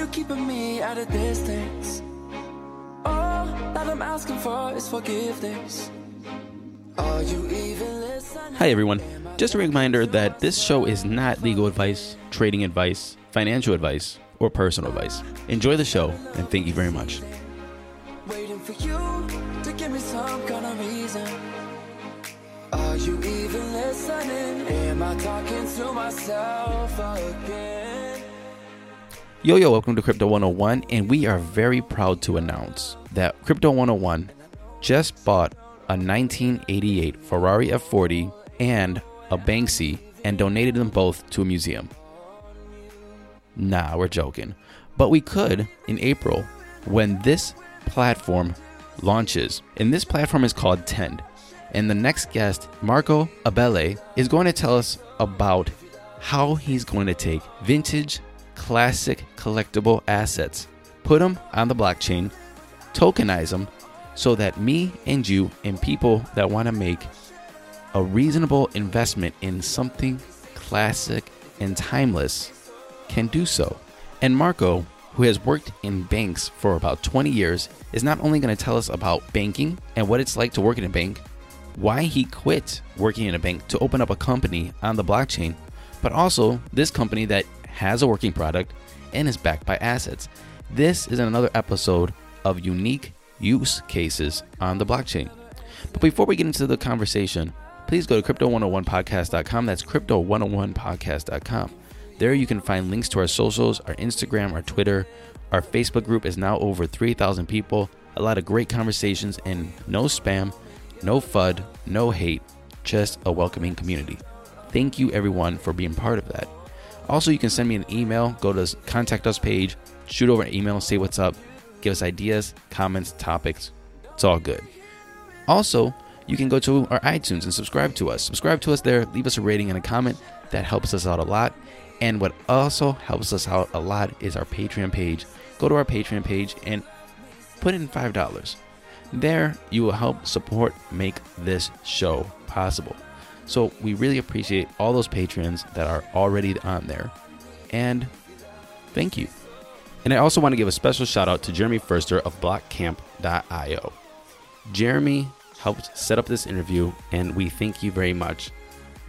you keeping me at a distance? All that I'm asking for is forgiveness. Are you even listening? Hi, everyone. Just a reminder that this show is not legal advice, trading advice, financial advice, or personal advice. Enjoy the show, and thank you very much. Waiting for you to give me some kind of reason. Are you even listening? Am I talking to myself again? Yo, yo, welcome to Crypto 101, and we are very proud to announce that Crypto 101 just bought a 1988 Ferrari F40 and a Banksy and donated them both to a museum. Nah, we're joking. But we could in April when this platform launches. And this platform is called Tend. And the next guest, Marco Abele, is going to tell us about how he's going to take vintage, classic, collectible assets, put them on the blockchain, tokenize them, so that me and you and people that want to make a reasonable investment in something classic and timeless can do so. And Marco, who has worked in banks for about 20 years, is not only going to tell us about banking and what it's like to work in a bank, why he quit working in a bank to open up a company on the blockchain, but also this company that has a working product and is backed by assets. This is another episode of unique use cases on the blockchain. But before we get into the conversation, please go to crypto101podcast.com. That's crypto101podcast.com. There you can find links to our socials, our Instagram, our Twitter. Our Facebook group is now over 3,000 people. A lot of great conversations and no spam, no FUD, no hate, just a welcoming community. Thank you everyone for being part of that. Also, you can send me an email, go to contact us page, shoot over an email, say what's up, give us ideas, comments, topics. It's all good. Also, you can go to our iTunes and subscribe to us. Subscribe to us there, leave us a rating and a comment. That helps us out a lot. And what also helps us out a lot is our Patreon page. Go to our Patreon page and put in $5. There, you will help support make this show possible. So, we really appreciate all those patrons that are already on there. And thank you. And I also want to give a special shout out to Jeremy Furster of blockcamp.io. Jeremy helped set up this interview, and we thank you very much.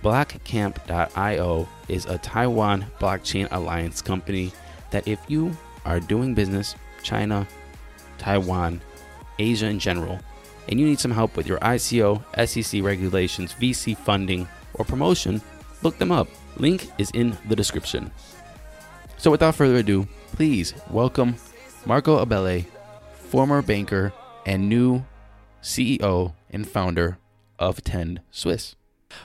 Blockcamp.io is a Taiwan blockchain alliance company that, if you are doing business, China, Taiwan, Asia in general, and you need some help with your ICO, SEC regulations, VC funding, or promotion, look them up. Link is in the description. So, without further ado, please welcome Marco Abele, former banker and new CEO and founder of Tend Swiss.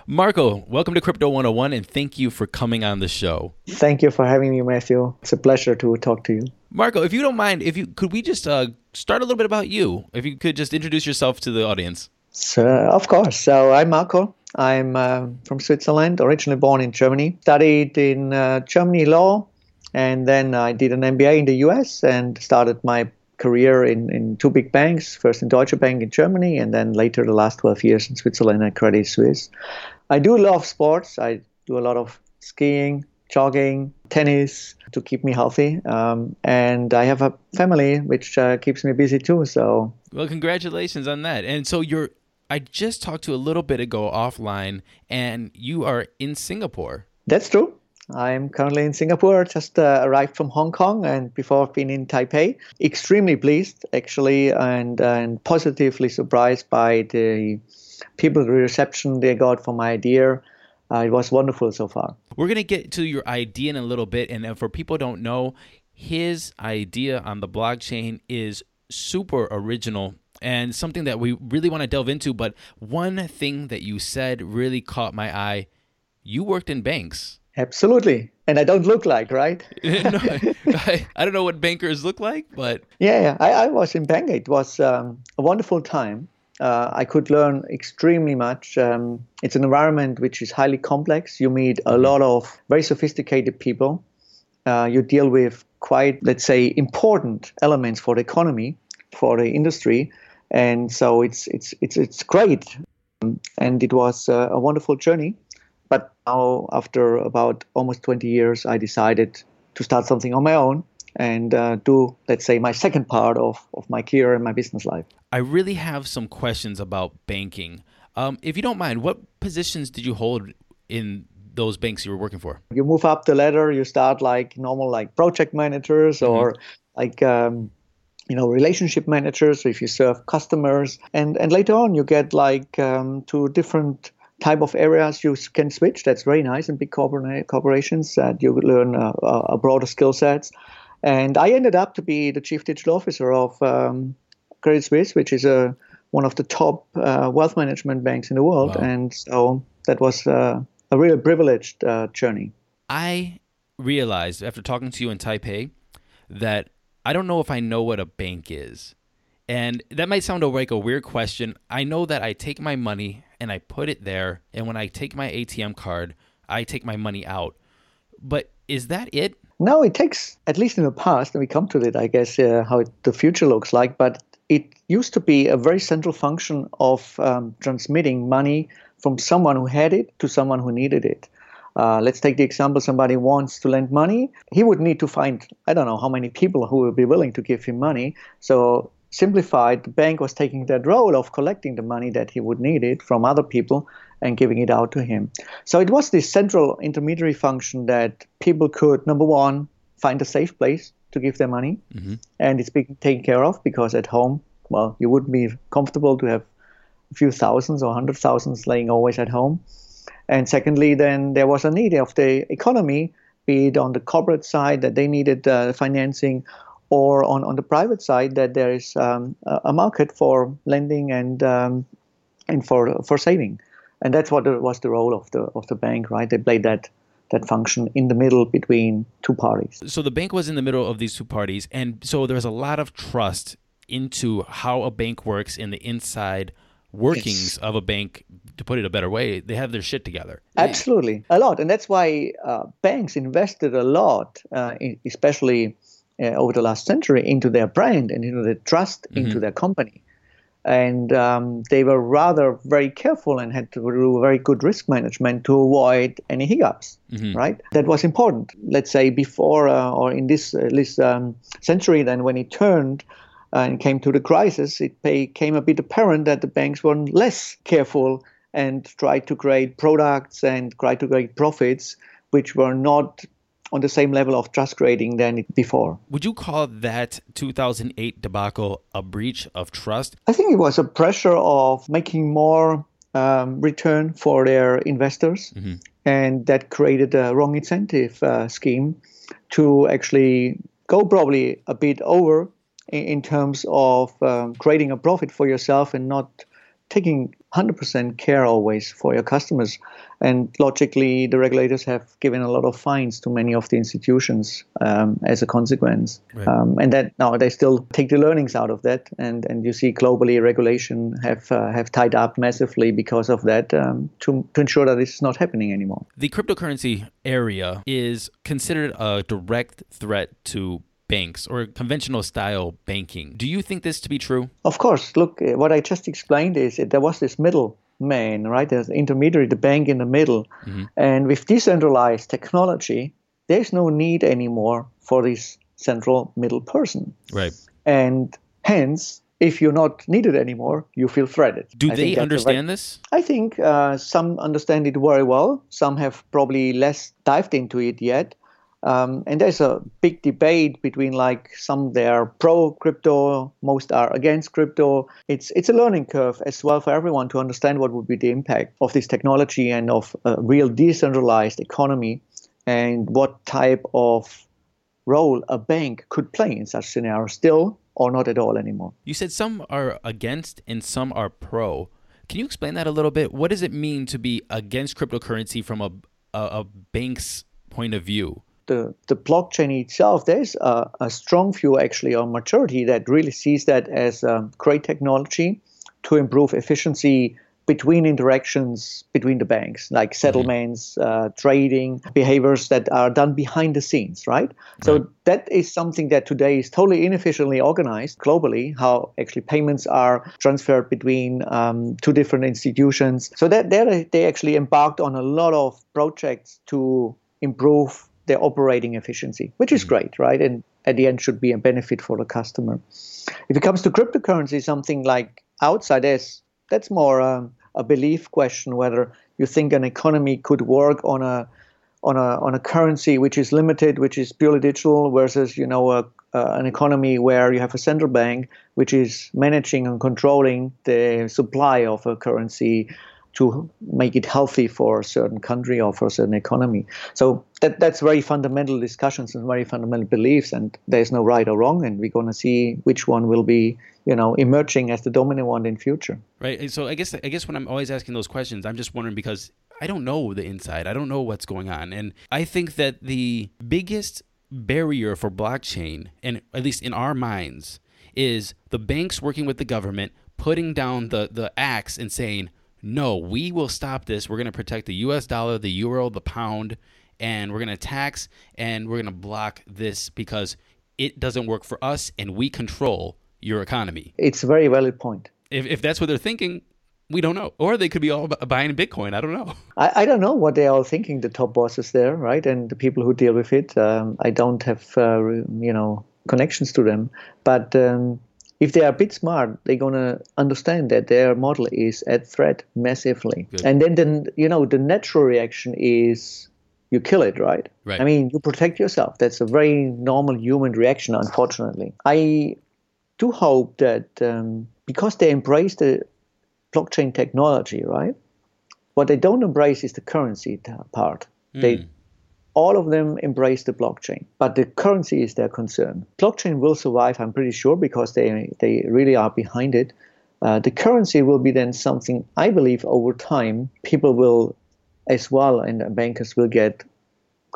Marco, welcome to Crypto 101 and thank you for coming on the show. Thank you for having me, Matthew. It's a pleasure to talk to you. Marco, if you don't mind, if you could we just uh, start a little bit about you? If you could just introduce yourself to the audience. So, of course. So, I'm Marco. I'm uh, from Switzerland, originally born in Germany. Studied in uh, Germany law, and then I did an MBA in the US and started my career in, in two big banks, first in Deutsche Bank in Germany, and then later the last 12 years in Switzerland at Credit Suisse. I do love sports. I do a lot of skiing, jogging, tennis to keep me healthy. Um, and I have a family which uh, keeps me busy too. So, well, congratulations on that. And so you're, I just talked to a little bit ago offline, and you are in Singapore. That's true. I'm currently in Singapore, just uh, arrived from Hong Kong, and before I've been in Taipei. Extremely pleased, actually, and, and positively surprised by the people reception they got for my idea. Uh, it was wonderful so far. We're going to get to your idea in a little bit. And for people don't know, his idea on the blockchain is super original and something that we really want to delve into. But one thing that you said really caught my eye. You worked in banks. Absolutely. And I don't look like, right? no, I, I, don't know what bankers look like, but. Yeah, yeah. I, I was in bank. It was um, a wonderful time. Uh, I could learn extremely much. Um, it's an environment which is highly complex. You meet a lot of very sophisticated people. Uh, you deal with quite, let's say, important elements for the economy, for the industry, and so it's it's it's it's great. And it was uh, a wonderful journey. But now, after about almost 20 years, I decided to start something on my own and uh, do, let's say, my second part of, of my career and my business life. I really have some questions about banking. Um, if you don't mind, what positions did you hold in those banks you were working for? You move up the ladder, you start like normal, like project managers mm-hmm. or like um, you know relationship managers if you serve customers and and later on you get like um, to different type of areas you can switch that's very nice in big corporations that you learn uh, a broader skill sets and i ended up to be the chief digital officer of um, credit suisse which is a one of the top uh, wealth management banks in the world wow. and so that was uh, a real privileged uh, journey i realized after talking to you in taipei that I don't know if I know what a bank is. And that might sound like a weird question. I know that I take my money and I put it there. And when I take my ATM card, I take my money out. But is that it? No, it takes, at least in the past, and we come to it, I guess, uh, how it, the future looks like. But it used to be a very central function of um, transmitting money from someone who had it to someone who needed it. Uh, let's take the example somebody wants to lend money. He would need to find, I don't know how many people who would be willing to give him money. So, simplified, the bank was taking that role of collecting the money that he would need it from other people and giving it out to him. So, it was this central intermediary function that people could, number one, find a safe place to give their money. Mm-hmm. And it's being taken care of because at home, well, you wouldn't be comfortable to have a few thousands or hundred thousands laying always at home. And secondly, then there was a need of the economy, be it on the corporate side that they needed uh, financing, or on, on the private side that there is um, a market for lending and um, and for for saving, and that's what was the role of the of the bank, right? They played that that function in the middle between two parties. So the bank was in the middle of these two parties, and so there was a lot of trust into how a bank works in the inside workings yes. of a bank to put it a better way they have their shit together absolutely a lot and that's why uh, banks invested a lot uh, in, especially uh, over the last century into their brand and into the trust mm-hmm. into their company and um, they were rather very careful and had to do very good risk management to avoid any hiccups mm-hmm. right that was important let's say before uh, or in this, uh, this um, century then when it turned and came to the crisis, it became a bit apparent that the banks were less careful and tried to create products and tried to create profits which were not on the same level of trust creating than before. Would you call that 2008 debacle a breach of trust? I think it was a pressure of making more um, return for their investors, mm-hmm. and that created a wrong incentive uh, scheme to actually go probably a bit over in terms of um, creating a profit for yourself and not taking 100% care always for your customers. And logically, the regulators have given a lot of fines to many of the institutions um, as a consequence. Right. Um, and that now they still take the learnings out of that. And, and you see globally regulation have uh, have tied up massively because of that um, to, to ensure that this is not happening anymore. The cryptocurrency area is considered a direct threat to banks or conventional style banking. Do you think this to be true? Of course. Look, eh, what I just explained is there was this middle man, right? There's intermediary, the bank in the middle. Mm-hmm. And with decentralized technology, there's no need anymore for this central middle person. Right. And hence, if you're not needed anymore, you feel threatened. Do I they understand right. this? I think uh, some understand it very well. Some have probably less dived into it yet. Um, and there's a big debate between like some they are pro crypto, most are against crypto. It's it's a learning curve as well for everyone to understand what would be the impact of this technology and of a real decentralized economy, and what type of role a bank could play in such scenario still or not at all anymore. You said some are against and some are pro. Can you explain that a little bit? What does it mean to be against cryptocurrency from a a, a bank's point of view? The, the blockchain itself, there's a, a, strong view actually on maturity that really sees that as a great technology to improve efficiency between interactions between the banks, like mm-hmm. settlements, uh, trading, behaviors that are done behind the scenes, right? So right. that is something that today is totally inefficiently organized globally, how actually payments are transferred between um, two different institutions. So that they actually embarked on a lot of projects to improve their operating efficiency, which is mm. great, right? And at the end should be a benefit for the customer. If it comes to cryptocurrency, something like outside S, that's more um, a belief question whether you think an economy could work on a on a on a currency which is limited, which is purely digital, versus you know a, uh, an economy where you have a central bank which is managing and controlling the supply of a currency to make it healthy for a certain country or for a certain economy. So that that's very fundamental discussions and very fundamental beliefs, and there's no right or wrong, and we're going to see which one will be, you know, emerging as the dominant one in future. Right. So I guess I guess when I'm always asking those questions, I'm just wondering because I don't know the inside, I don't know what's going on, and I think that the biggest barrier for blockchain, and at least in our minds, is the banks working with the government putting down the the axe and saying no, we will stop this. We're going to protect the US dollar, the euro, the pound, and we're going to tax and we're going to block this because it doesn't work for us and we control your economy. It's a very valid point. If, if that's what they're thinking, we don't know. Or they could be all buying Bitcoin. I don't know. I, I don't know what they're all thinking, the top bosses there, right? And the people who deal with it. Um, I don't have, uh, you know, connections to them. But um, if they are a bit smart, they're gonna understand that their model is at threat massively. Good. And then, then you know, the natural reaction is you kill it, right? Right. I mean, you protect yourself. That's a very normal human reaction, unfortunately. I do hope that um, because they embrace the blockchain technology, right? What they don't embrace is the currency part. Mm. They all of them embrace the blockchain, but the currency is their concern. Blockchain will survive, I'm pretty sure, because they, they really are behind it. Uh, the currency will be then something I believe over time people will as well and bankers will get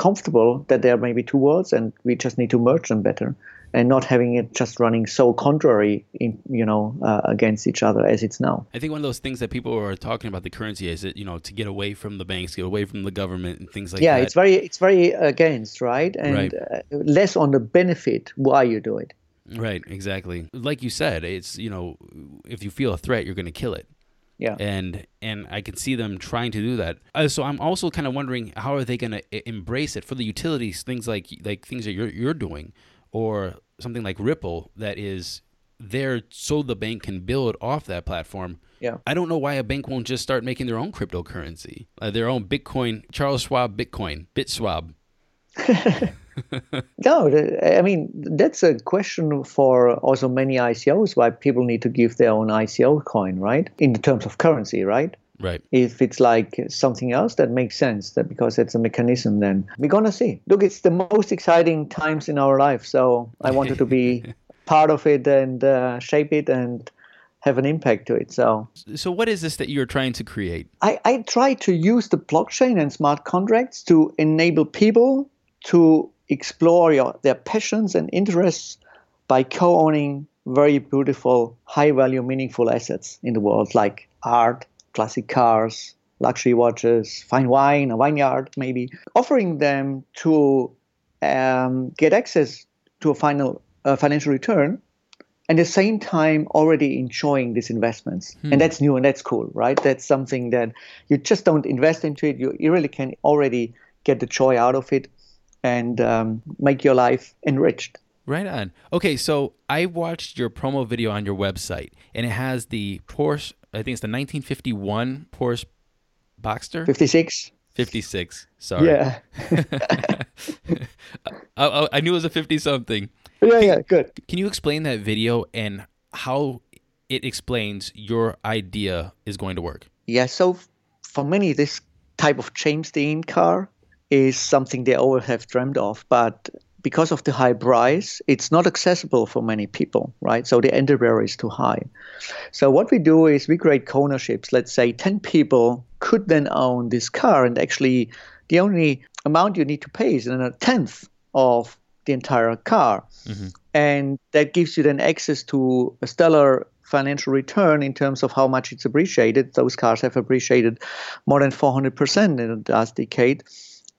comfortable that there may be two worlds and we just need to merge them better and not having it just running so contrary, in, you know, uh, against each other as it's now. I think one of those things that people are talking about the currency is that you know to get away from the banks, get away from the government, and things like yeah, that. Yeah, it's very it's very against right, and right. Uh, less on the benefit why you do it. Right, exactly. Like you said, it's you know, if you feel a threat, you're going to kill it. Yeah. And and I can see them trying to do that. Uh, so I'm also kind of wondering how are they going to embrace it for the utilities, things like like things that you're you're doing or something like Ripple that is there so the bank can build off that platform. Yeah. I don't know why a bank won't just start making their own cryptocurrency, uh, their own Bitcoin, Charles Schwab Bitcoin, BitSwab. no, I mean that's a question for also many ICOs why people need to give their own ICO coin, right? In terms of currency, right? Right. If it's like something else that makes sense, that because it's a mechanism, then we're gonna see. Look, it's the most exciting times in our life, so I wanted to be part of it and uh, shape it and have an impact to it. So, so what is this that you're trying to create? I, I try to use the blockchain and smart contracts to enable people to explore your, their passions and interests by co-owning very beautiful, high-value, meaningful assets in the world, like art, classic cars, luxury watches, fine wine, a vineyard maybe, offering them to um, get access to a final uh, financial return and at the same time already enjoying these investments. Hmm. and that's new and that's cool right? That's something that you just don't invest into it. You, you really can already get the joy out of it and um, make your life enriched Right on. Okay, so I watched your promo video on your website, and it has the Porsche. I think it's the 1951 Porsche Boxster. 56. 56. Sorry. Yeah. I, I, knew it was a 50 something. Yeah, yeah, good. Can you explain that video and how it explains your idea is going to work? Yeah, so for many, this type of James Dean car is something they all have dreamed of, but because of the high price, it's not accessible for many people, right? So the entry barrier is too high. So what we do is we create co-ownerships. Let's say 10 people could then own this car, and actually the only amount you need to pay is a tenth of the entire car. Mm-hmm. And that gives you then access to a stellar financial return in terms of how much it's appreciated. Those cars have appreciated more than 400% in the last decade.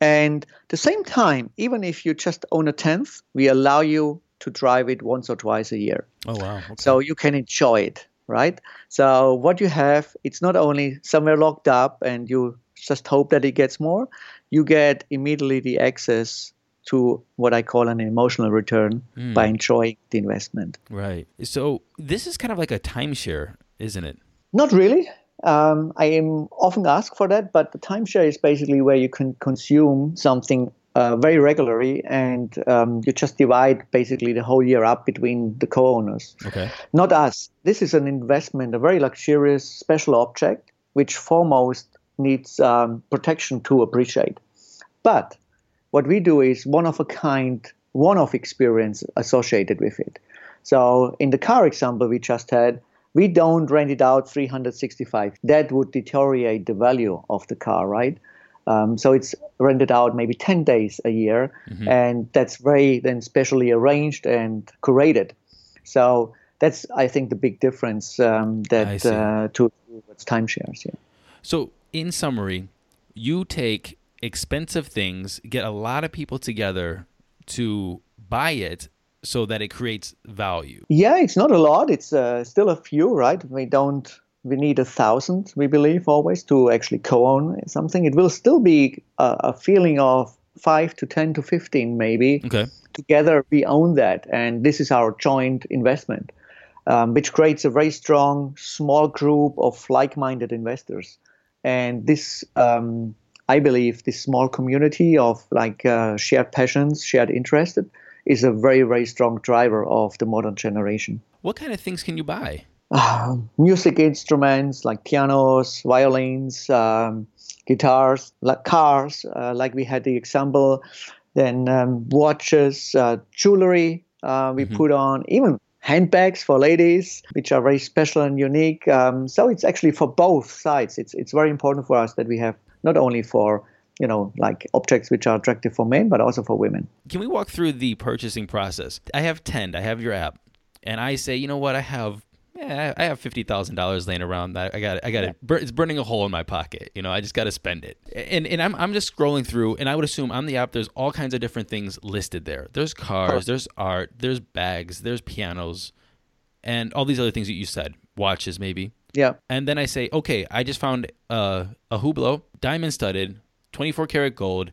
And the same time, even if you just own a tenth, we allow you to drive it once or twice a year. Oh wow! Okay. So you can enjoy it, right? So what you have, it's not only somewhere locked up and you just hope that it gets more. You get immediately the access to what I call an emotional return Hmm. by enjoying the investment. Right. So this is kind of like a timeshare, isn't it? Not really. Um, I am often asked for that, but the timeshare is basically where you can consume something uh, very regularly and um, you just divide basically the whole year up between the co owners. Okay. Not us. This is an investment, a very luxurious special object, which foremost needs um, protection to appreciate. But what we do is one of a kind, one off experience associated with it. So in the car example we just had, we don't rent it out 365. That would deteriorate the value of the car, right? Um, so it's rented out maybe 10 days a year, and that's very then specially arranged and curated. So that's, I think, the big difference um, that uh, to towards timeshares. Yeah. So in summary, you take expensive things, get a lot of people together to buy it so that it creates value. Yeah, it's not a lot. It's uh, still a few, right? We don't. We need a thousand, we believe, always to actually co-own something. It will still be a, a feeling of five to ten to fifteen, maybe. Okay. Together, we own that, and this is our joint investment, um, which creates a very strong small group of like-minded investors. And this, um, I believe, this small community of like uh, shared passions, shared interests, is a very, very strong driver of the modern generation. What kind of things can you buy? uh, music instruments like pianos, violins, um, guitars, like cars, uh, like we had the example, then um, watches, uh, jewelry uh, we put on, even handbags for ladies, which are very special and unique. Um, so it's actually for both sides. It's it's very important for us that we have not only for you know like objects which are attractive for men, but also for women. Can we walk through the purchasing process? I have Tend, I have your app, and I say, you know what, I have. Yeah, I have fifty thousand dollars laying around. I I got, it. I got it. It's burning a hole in my pocket. You know, I just got to spend it. And and I'm I'm just scrolling through, and I would assume on the app there's all kinds of different things listed there. There's cars, there's art, there's bags, there's pianos, and all these other things that you said, watches maybe. Yeah. And then I say, okay, I just found uh, a Hublot, diamond studded, 24 karat gold,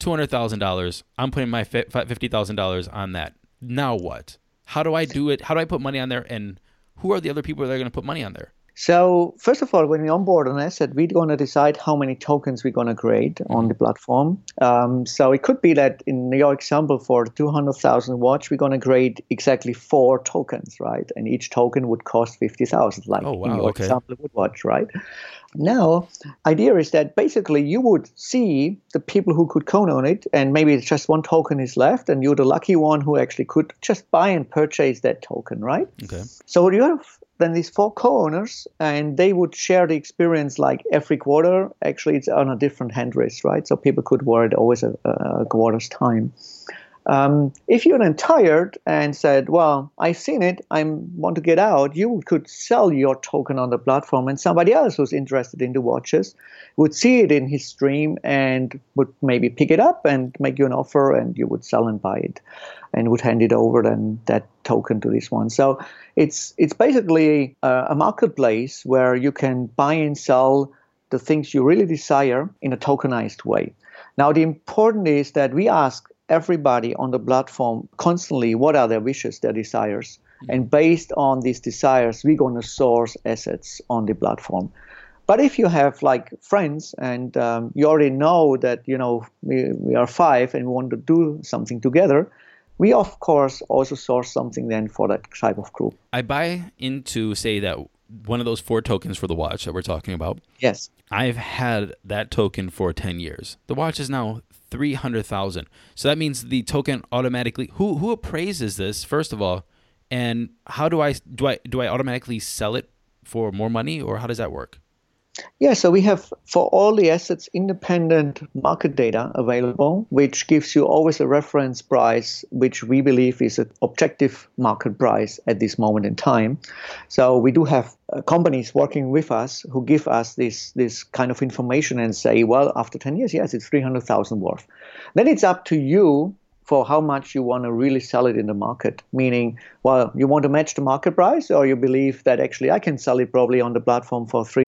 $200,000. I'm putting my fi- fi- $50,000 on that. Now what? How do I do it? How do I put money on there? And who are the other people that are going to put money on there? So first of all, when we onboard an asset, we're going to decide how many tokens we're going to create on the platform. Um, so it could be that in your example for 200,000 watch, we're going to create exactly four tokens, right? And each token would cost 50,000, like Oh, in your okay. example would watch, right? Now, idea is that basically you would see the people who could co-own it, and maybe it's just one token is left, and you're the lucky one who actually could just buy and purchase that token, right? Okay. So you have then these four co-owners, and they would share the experience like every quarter. Actually, it's on a different hand race, right? So people could wear it always a, a quarter's time. Um, if you're tired and said, "Well, I've seen it, I want to get out," you could sell your token on the platform, and somebody else who's interested in the watches would see it in his stream and would maybe pick it up and make you an offer, and you would sell and buy it, and would hand it over then that token to this one. So it's it's basically a, a marketplace where you can buy and sell the things you really desire in a tokenized way. Now the important is that we ask everybody on the platform constantly what are their wishes, their desires, and based on these desires, we're going to source assets on the platform. But if you have like friends and um, you already know that you know we, we are five and we want to do something together, we of course also source something then for that type of group. I buy into, say, that one of those four tokens for the watch that we're talking about. Yes. I've had that token for 10 years. The watch is now 300,000. So that means the token automatically who who appraises this first of all and how do I do I do I automatically sell it for more money or how does that work? Yeah, so we have for all the assets independent market data available, which gives you always a reference price, which we believe is an objective market price at this moment in time. So we do have uh, companies working with us who give us this this kind of information and say, well, after 10 years, yes, it's 300,000 worth. Then it's up to you for how much you want to really sell it in the market. Meaning, well, you want to match the market price, or you believe that actually I can sell it probably on the platform for three.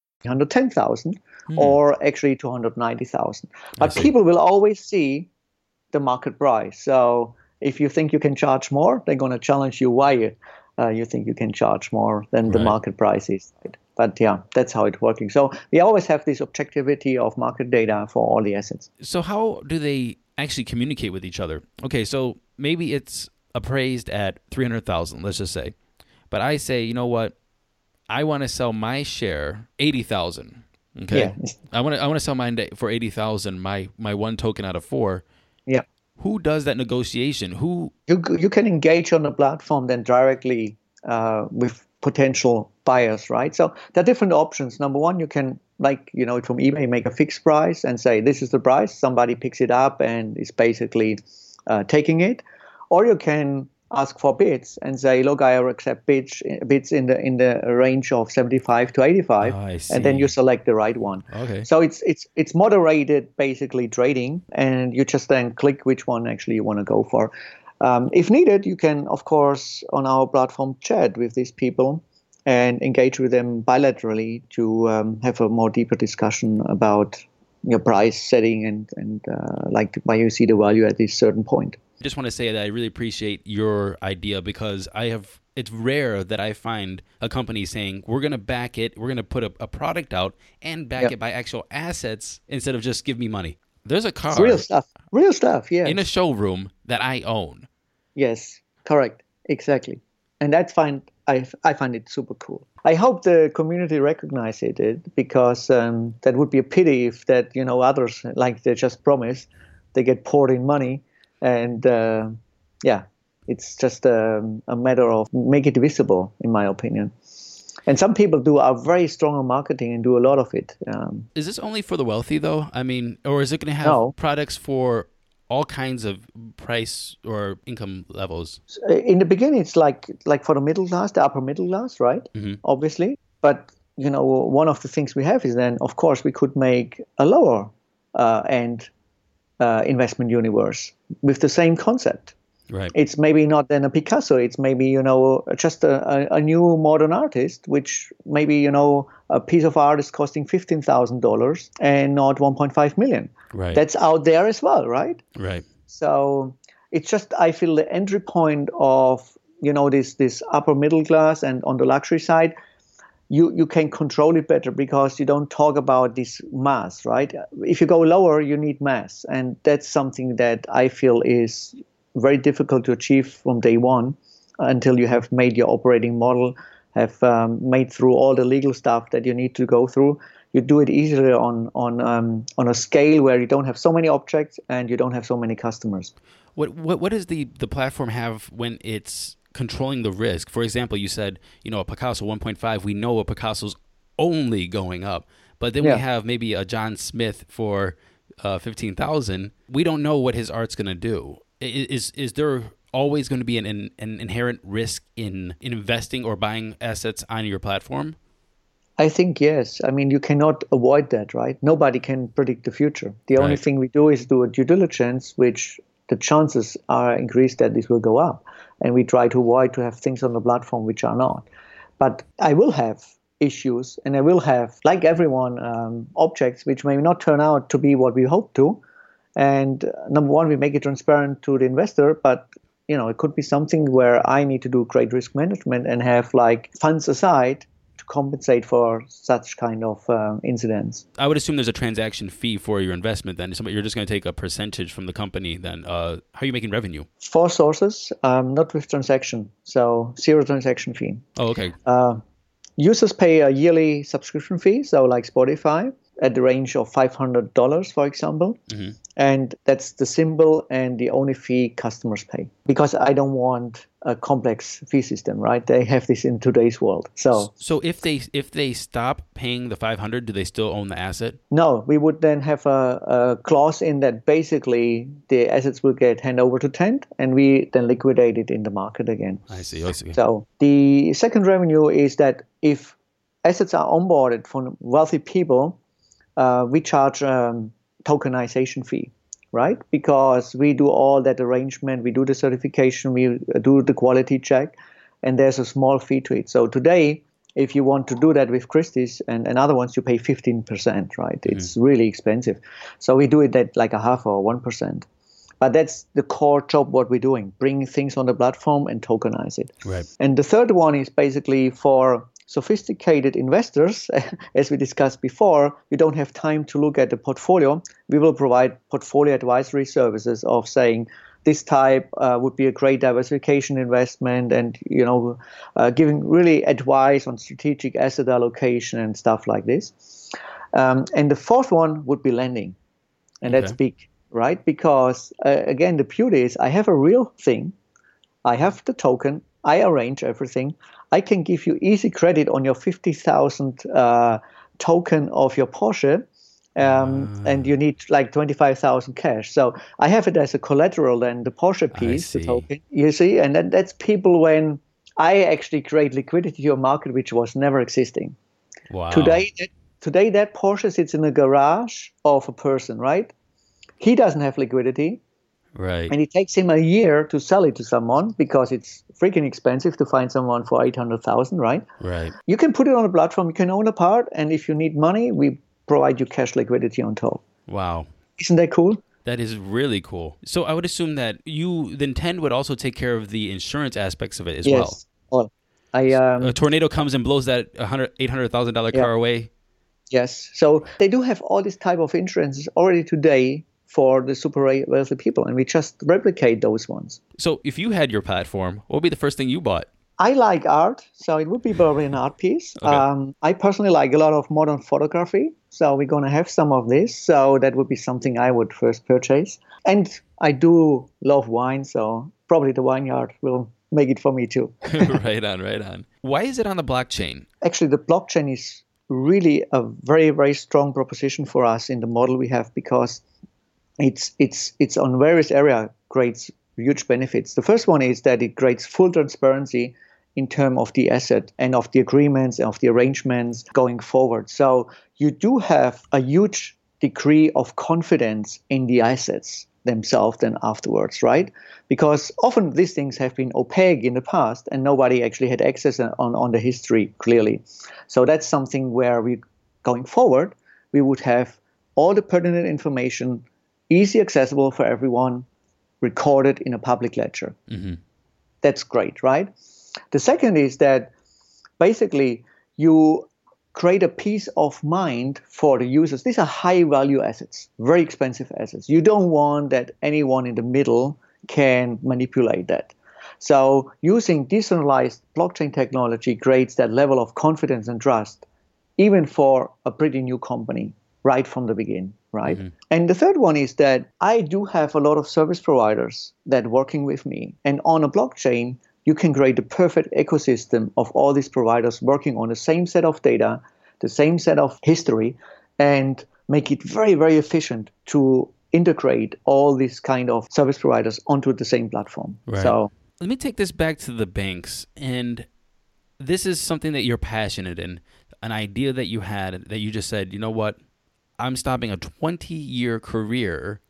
110,000 or actually 290,000. But people will always see the market price. So if you think you can charge more, they're going to challenge you why you, uh, you think you can charge more than the market price is. Right? But yeah, that's how it's working. So we always have this objectivity of market data for all the assets. So how do they actually communicate with each other? Okay, so maybe it's appraised at 300,000, let's just say. But I say, you know what? I want to sell my share 80,000. Okay? Yeah. I want to I want to sell mine for 80,000, my my one token out of 4. Yeah. Who does that negotiation? Who you you can engage on the platform then directly uh, with potential buyers, right? So there are different options. Number one, you can like you know from eBay make a fixed price and say this is the price. Somebody picks it up and is basically uh, taking it, or you can ask for bids and say, look, I accept bids bids in the in the range of 75 to 85, Oh, and then you select the right one. Okay. So it's it's it's moderated basically trading, and you just then click which one actually you want to go for. Um, if needed, you can of course on our platform chat with these people and engage with them bilaterally to um, have a more deeper discussion about your price setting and and uh, like why you see the value at this certain point. I just want to say that I really appreciate your idea because I have it's rare that I find a company saying we're going to back it, we're going to put a, a product out and back Yep. it by actual assets instead of just give me money. There's a car It's real stuff. Real stuff. Yeah. in a showroom that I own. Yes, correct, exactly, and that's fine. I I find it super cool. I hope the community recognizes it because um, that would be a pity if that you know others like they just promise they get poured in money, and uh, yeah, it's just um, a matter of make it visible, in my opinion. And some people do are very strong on marketing and do a lot of it. Um, Is this only for the wealthy though? I mean, or is it going to have No. products for all kinds of price or income levels? in the beginning it's like like for the middle class the upper middle class right Mhm. obviously but you know one of the things we have is then of course we could make a lower uh, end uh, investment universe with the same concept Right. it's maybe not then a picasso it's maybe you know just a, a, a new modern artist which maybe you know a piece of art is costing $15000 and not 1.5 million Right. that's out there as well right right. so it's just I feel the entry point of you know this this upper middle class and on the luxury side, you you can control it better because you don't talk about this mass, right? If you go lower, you need mass, and that's something that I feel is very difficult to achieve from day one until you have made your operating model, have um, made through all the legal stuff that you need to go through. You do it easily on on um, on a scale where you don't have so many objects and you don't have so many customers. What what what does the the platform have when it's controlling the risk? For example, you said you know a Picasso 1.5. We know a Picasso's only going up, but then Yeah. we have maybe a John Smith for uh, fifteen thousand, we don't know what his art's gonna do. Is is there always going to be an, an, an inherent risk in, in investing or buying assets on your platform? I think yes. I mean, you cannot avoid that, right? Nobody can predict the future. The only thing we do is do a due diligence, which the chances are increased that this will go up, and we try to avoid to have things on the platform which are not. But I will have issues, and I will have, like everyone, um, objects which may not turn out to be what we hope to. And uh, number one, we make it transparent to the investor, but you know, it could be something where I need to do great risk management and have like funds aside to compensate for such kind of um, incidents. I would assume there's a transaction fee for your investment. Then you're just going to take a percentage from the company. Then uh, how are you making revenue? Four sources, um, not with transaction, so zero transaction fee. Oh, okay. Uh, users pay a yearly subscription fee, so like Spotify, at the range of $500, for example. And that's the symbol and the only fee customers pay. Because I don't want a complex fee system, right? They have this in today's world. So, So if they if they stop paying the 500, do they still own the asset? no, we would then have a, a clause in that basically the assets will get handed over to Tend and we then liquidate it in the market again. I see. I see. So the second revenue is that if assets are onboarded from wealthy people, uh, we charge um, tokenization fee, right? Because we do all that arrangement, we do the certification, we do the quality check, and there's a small fee to it. So today, if you want to do that with Christie's and, and other ones, you pay 15%, right? It's mm. really expensive. So we do it at like a half or 1%. But that's the core job what we're doing, bring things on the platform and tokenize it. Right. And the third one is basically for sophisticated investors, as we discussed before, you don't have time to look at the portfolio. We will provide portfolio advisory services of saying this type uh, would be a great diversification investment and you know uh, giving really advice on strategic asset allocation and stuff like this. Um, and the fourth one would be lending, and that's big, right? Because uh, again, the beauty is I have a real thing I have the token. I arrange everything. I can give you easy credit on your 50,000 uh, token of your Porsche. Um, And you need like 25,000 cash. So I have it as a collateral then, the Porsche piece, the token. You see? And that, that's people when I actually create liquidity to a market which was never existing. Wow. Today, that, today that Porsche sits in a garage of a person, right? He doesn't have liquidity Right. and it takes him a year to sell it to someone because it's freaking expensive to find someone for 800,000, right? Right. You can put it on a platform, you can own a part, and if you need money, we provide you cash liquidity on top. Wow. Isn't that cool? That is really cool. So I would assume that you then Tend would also take care of the insurance aspects of it as well. yes. Well, I um, A tornado comes and blows that $100,000, $800,000 Yeah. car away. yes. So they do have all these type of insurances already today for the super wealthy people, and we just replicate those ones. So if you had your platform, what would be the first thing you bought? I like art, so it would be probably an art piece. Okay. Um, I personally like a lot of modern photography, so we're going to have some of this. So that would be something I would first purchase. And I do love wine, so probably the vineyard will make it for me too. right on, right on. Why is it on the blockchain? Actually, the blockchain is really a very, very strong proposition for us in the model we have because it's it's it's on various area creates huge benefits. The first one is that it creates full transparency in terms of the asset and of the agreements and of the arrangements going forward. So you do have a huge degree of confidence in the assets themselves then afterwards, right? Because often these things have been opaque in the past and nobody actually had access on, on the history clearly. So that's something where we going forward, we would have all the pertinent information easy accessible for everyone, recorded in a public ledger. Mm-hmm. That's great, right? The second is that basically you create a peace of mind for the users. These are high value assets, very expensive assets. You don't want that anyone in the middle can manipulate that. So using decentralized blockchain technology creates that level of confidence and trust, even for a pretty new company right from the beginning, right? Mm-hmm. And the third one is that I do have a lot of service providers that working with me. And on a blockchain, you can create the perfect ecosystem of all these providers working on the same set of data, the same set of history, and make it very, very efficient to integrate all these kind of service providers onto the same platform. Right. So Let me take this back to the banks. And this is something that you're passionate in, an idea that you had that you just said, you know what? I'm stopping a 20 year career,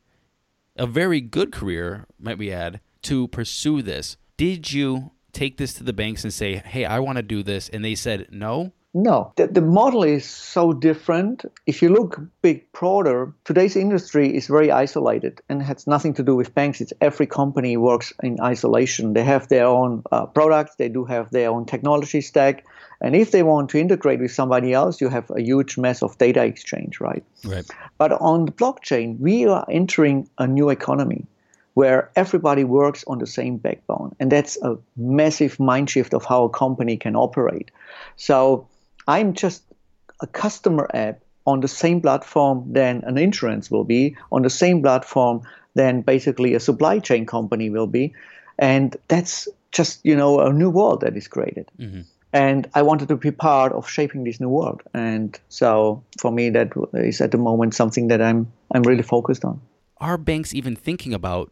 a very good career, might we add, to pursue this. Did you take this to the banks and say, hey, I want to do this? And they said no? No, the, the model is so different. If you look big broader, today's industry is very isolated and has nothing to do with banks. It's every company works in isolation. They have their own uh, products, they do have their own technology stack. And if they want to integrate with somebody else, you have a huge mess of data exchange, right? Right. But on the blockchain, we are entering a new economy where everybody works on the same backbone. And that's a massive mind shift of how a company can operate. So I'm just a customer app on the same platform than an insurance will be, on the same platform than basically a supply chain company will be. And that's just, you know, a new world that is created. Mm-hmm. And I wanted to be part of shaping this new world. And so for me, that is at the moment something that I'm, I'm really focused on. Are banks even thinking about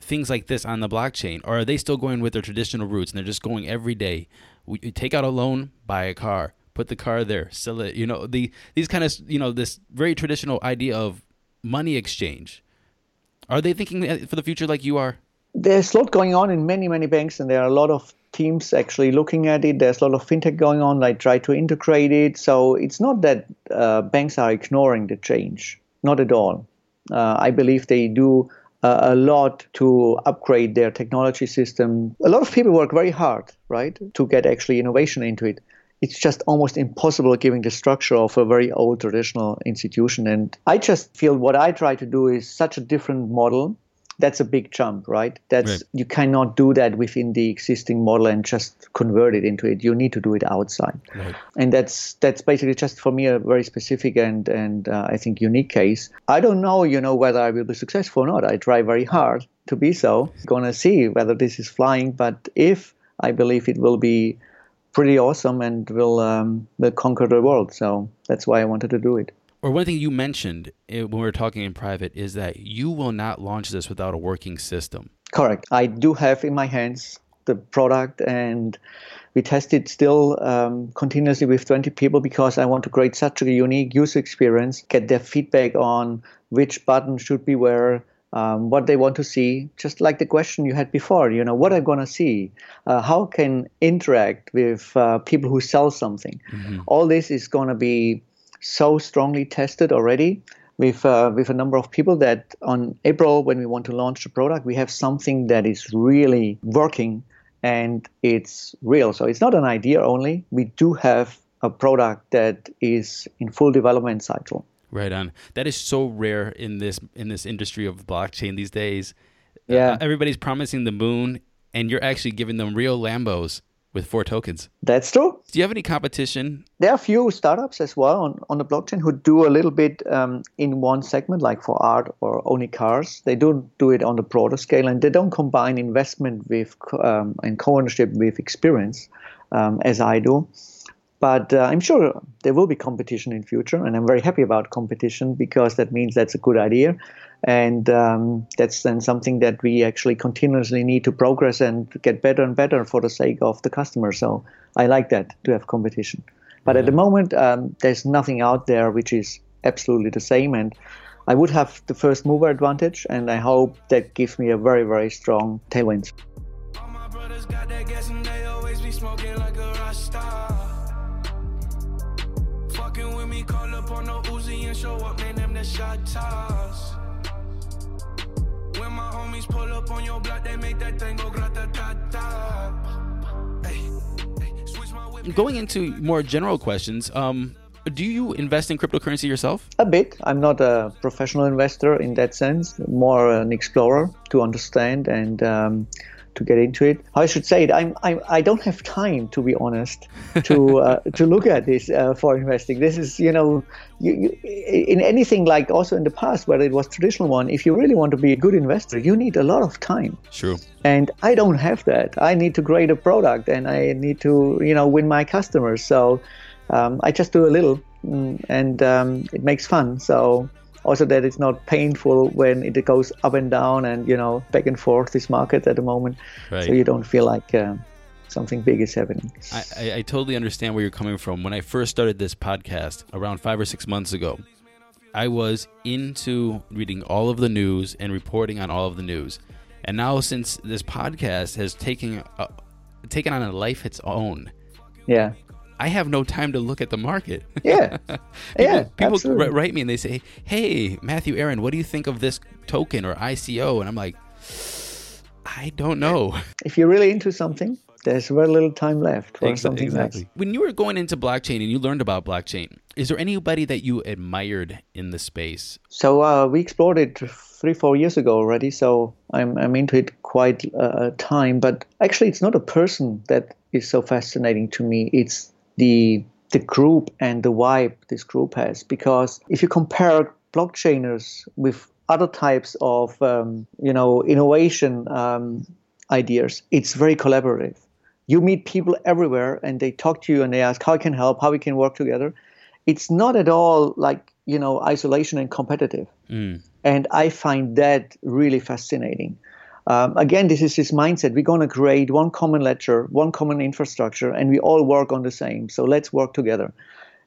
things like this on the blockchain? Or are they still going with their traditional routes and they're just going every day? We take out a loan, buy a car, put the car there, sell it. You know, the these kind of, you know, this very traditional idea of money exchange. Are they thinking for the future like you are? there's a lot going on in many many banks and there are a lot of teams actually looking at it there's a lot of fintech going on they try to integrate it so it's not that uh, banks are ignoring the change not at all uh, i believe they do uh, a lot to upgrade their technology system a lot of people work very hard right to get actually innovation into it it's just almost impossible given the structure of a very old traditional institution and i just feel what i try to do is such a different model that's a big jump, right? That's Right. you cannot do that within the existing model and just convert it into it. You need to do it outside, Right. and that's that's basically just for me a very specific and and uh, I think unique case. I don't know, you know, whether I will be successful or not. I try very hard to be so. Gonna see whether this is flying, but if I believe it will be pretty awesome and will um, will conquer the world. So that's why I wanted to do it. Or one thing you mentioned eh, when we were talking in private is that you will not launch this without a working system. Correct. I do have in my hands the product, and we test it still um, continuously with 20 people because I want to create such a unique user experience, get their feedback on which button should be where. Um, what they want to see, just like the question you had before, you know, what I'm going to see, uh, how can interact with uh, people who sell something. All this is going to be so strongly tested already with uh, with a number of people that on April when we want to launch the product, we have something that is really working and it's real. So it's not an idea only. We do have a product that is in full development cycle. Right on. That is so rare in this in this industry of blockchain these days. Yeah. Uh, everybody's promising the moon, and you're actually giving them real Lambos with four tokens. That's true. Do you have any competition? There are a few startups as well on, on the blockchain who do a little bit um, in one segment, like for art or only cars. They don't do it on the broader scale, and they don't combine investment with um, and co-ownership with experience, um, as I do. But uh, I'm sure there will be competition in future, and I'm very happy about competition because that means that's a good idea, and um, that's then something that we actually continuously need to progress and get better and better for the sake of the customer. So I like that to have competition. But at the moment, um, there's nothing out there which is absolutely the same, and I would have the first mover advantage, and I hope that gives me a very very strong tailwind. Shot toss. When my homies pull up on your block, they make that thing go grata ta ta. Hey, hey, switch my whip. Going into more general questions, um, do you invest in cryptocurrency yourself? A bit. I'm not a professional investor in that sense, more an explorer to understand and um, to get into it. I should say it. I'm, I'm I don't have time, to be honest, to uh, to look at this uh, for investing. This is, you know, you, you, in anything like also in the past where it was traditional one. If you really want to be a good investor, you need a lot of time. True. and I don't have that. I need to create a product, and I need to, you know, win my customers. So um, I just do a little, mm, and um, it makes fun. So also that it's not painful when it goes up and down and you know back and forth this market at the moment. Right. So you don't feel like uh, something big is happening. I, I, I totally understand where you're coming from. When I first started this podcast around five or six months ago, I was into reading all of the news and reporting on all of the news. And now, since this podcast has taken a, taken on a life its own, Yeah. I have no time to look at the market. Yeah. people yeah. people absolutely. write me and they say, "Hey, Matthew Aaron, what do you think of this token or ICO?" And I'm like, "I don't know." If you're really into something, there's very little time left for Exa- something else. When you were going into blockchain and you learned about blockchain, is there anybody that you admired in the space? So uh, we explored it three, four years ago already. So I'm, I'm into it quite uh, time. But actually, it's not a person that is so fascinating to me. It's the the group and the vibe this group has. Because if you compare blockchainers with other types of um, you know innovation um, ideas, it's very collaborative. You meet people everywhere, and they talk to you and they ask how I can help, how we can work together. It's not at all like you know isolation and competitive. And I find that really fascinating. Um, again, this is this mindset. We're going to create one common ledger, one common infrastructure, and we all work on the same. So let's work together.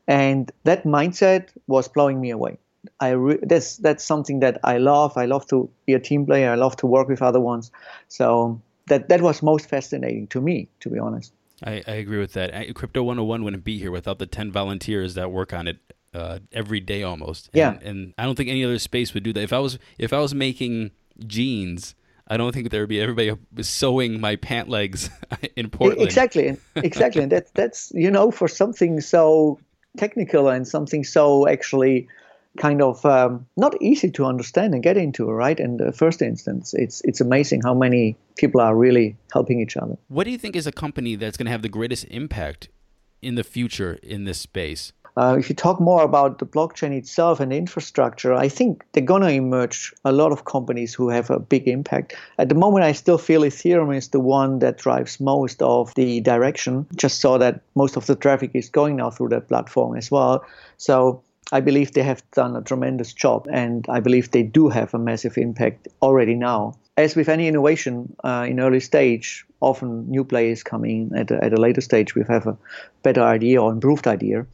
And that mindset was blowing me away. I re- that's that's something that I love. I love to be a team player. I love to work with other ones. So that that was most fascinating to me, to be honest. I, I agree with that. I, Crypto 101 wouldn't be here without the 10 volunteers that work on it uh, every day almost. And, Yeah. And I don't think any other space would do that. If I was if I was making jeans, I don't think there would be everybody sewing my pant legs in Portland. Exactly, exactly, and that's that's you know for something so technical and something so actually kind of um, not easy to understand and get into, right? In the first instance, it's it's amazing how many people are really helping each other. What do you think is a company that's going to have the greatest impact in the future in this space? Uh, if you talk more about the blockchain itself and the infrastructure, I think they're going to emerge a lot of companies who have a big impact. At the moment, I still feel Ethereum is the one that drives most of the direction. Just saw that most of the traffic is going now through that platform as well. So I believe they have done a tremendous job, and I believe they do have a massive impact already now. As with any innovation uh, in early stage, often new players come in at a, at a later stage. We have a better idea or improved idea.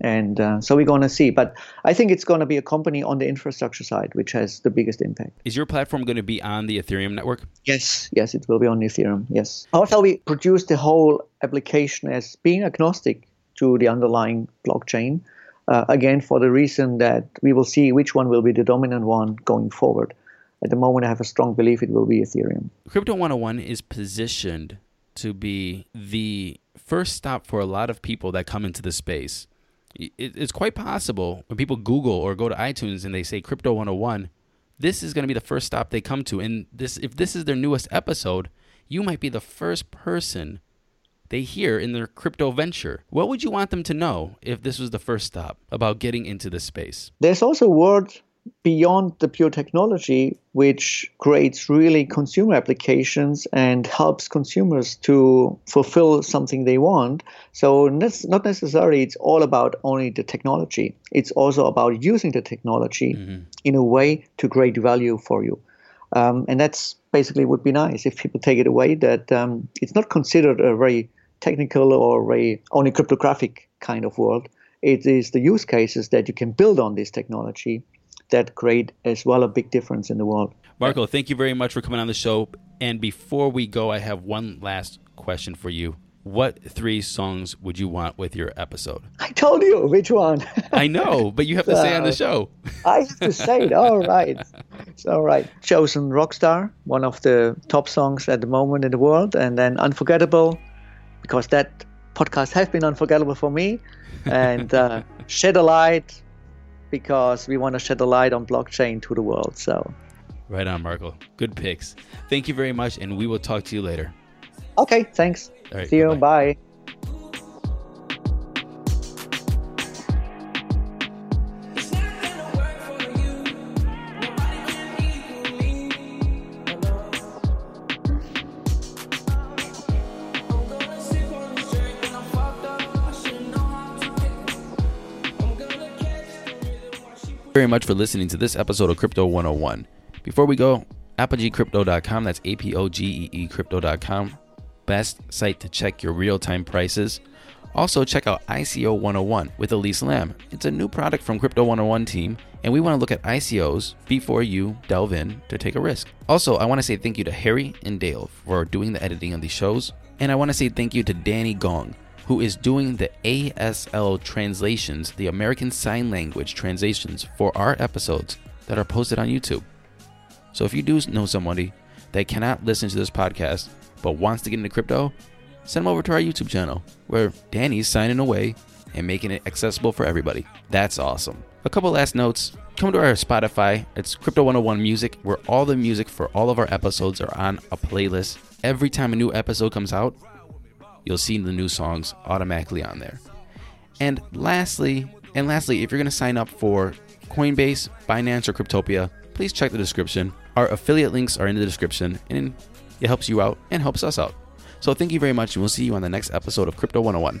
And uh, so we're going to see. But I think it's going to be a company on the infrastructure side which has the biggest impact. Is your platform going to be on the Ethereum network? Yes, yes, it will be on Ethereum. Yes. Also, we produce the whole application as being agnostic to the underlying blockchain. Uh, again, for the reason that we will see which one will be the dominant one going forward. At the moment, I have a strong belief it will be Ethereum. Crypto 101 is positioned to be the first stop for a lot of people that come into the space. It- It's quite possible when people Google or go to iTunes and they say Crypto 101, this is going to be the first stop they come to. And this, if this is their newest episode, you might be the first person they hear in their crypto venture. What would you want them to know if this was the first stop about getting into this space? There's also a world beyond the pure technology which creates really consumer applications and helps consumers to fulfill something they want. So that's not necessarily it's all about only the technology. It's also about using the technology in a way to create value for you. Um, and that's basically would be nice if people take it away that um, it's not considered a very technical or very only cryptographic kind of world. It is the use cases that you can build on this technology that create as well a big difference in the world. Marco, thank you very much for coming on the show. And before we go, I have one last question for you. What three songs would you want with your episode? I told you which one. I know, but you have to say on the show. I have to say it. All right. It's all right. Chosen Rockstar, one of the top songs at the moment in the world. And then Unforgettable, because that podcast has been unforgettable for me. And uh, Shed a Light, because we want to shed a light on blockchain to the world. So, Right on, Marco. Good picks. Thank you very much, and we will talk to you later. okay, thanks. Right, See you. Bye. Very much for listening to this episode of Crypto 101. Before we go, ApogeeCrypto.com, that's A P O G E E Crypto.com, best site to check your real time prices. Also, check out ICO 101 with Elise Lamb. It's a new product from Crypto 101 team, and we want to look at ICOs before you delve in to take a risk. Also, I want to say thank you to Harry and Dale for doing the editing of these shows, and I want to say thank you to Danny Gong, who is doing the ASL translations, the American Sign Language translations for our episodes that are posted on YouTube. So if you do know somebody that cannot listen to this podcast but wants to get into crypto, send them over to our YouTube channel where Danny's signing away and making it accessible for everybody. That's awesome. A couple last notes. Come to our Spotify. It's Crypto 101 Music, where all the music for all of our episodes are on a playlist. Every time a new episode comes out, you'll see the new songs automatically on there. And lastly, and lastly, if you're going to sign up for Coinbase, Binance, or Cryptopia, please check the description. Our affiliate links are in the description, and it helps you out and helps us out. So thank you very much, and we'll see you on the next episode of Crypto 101.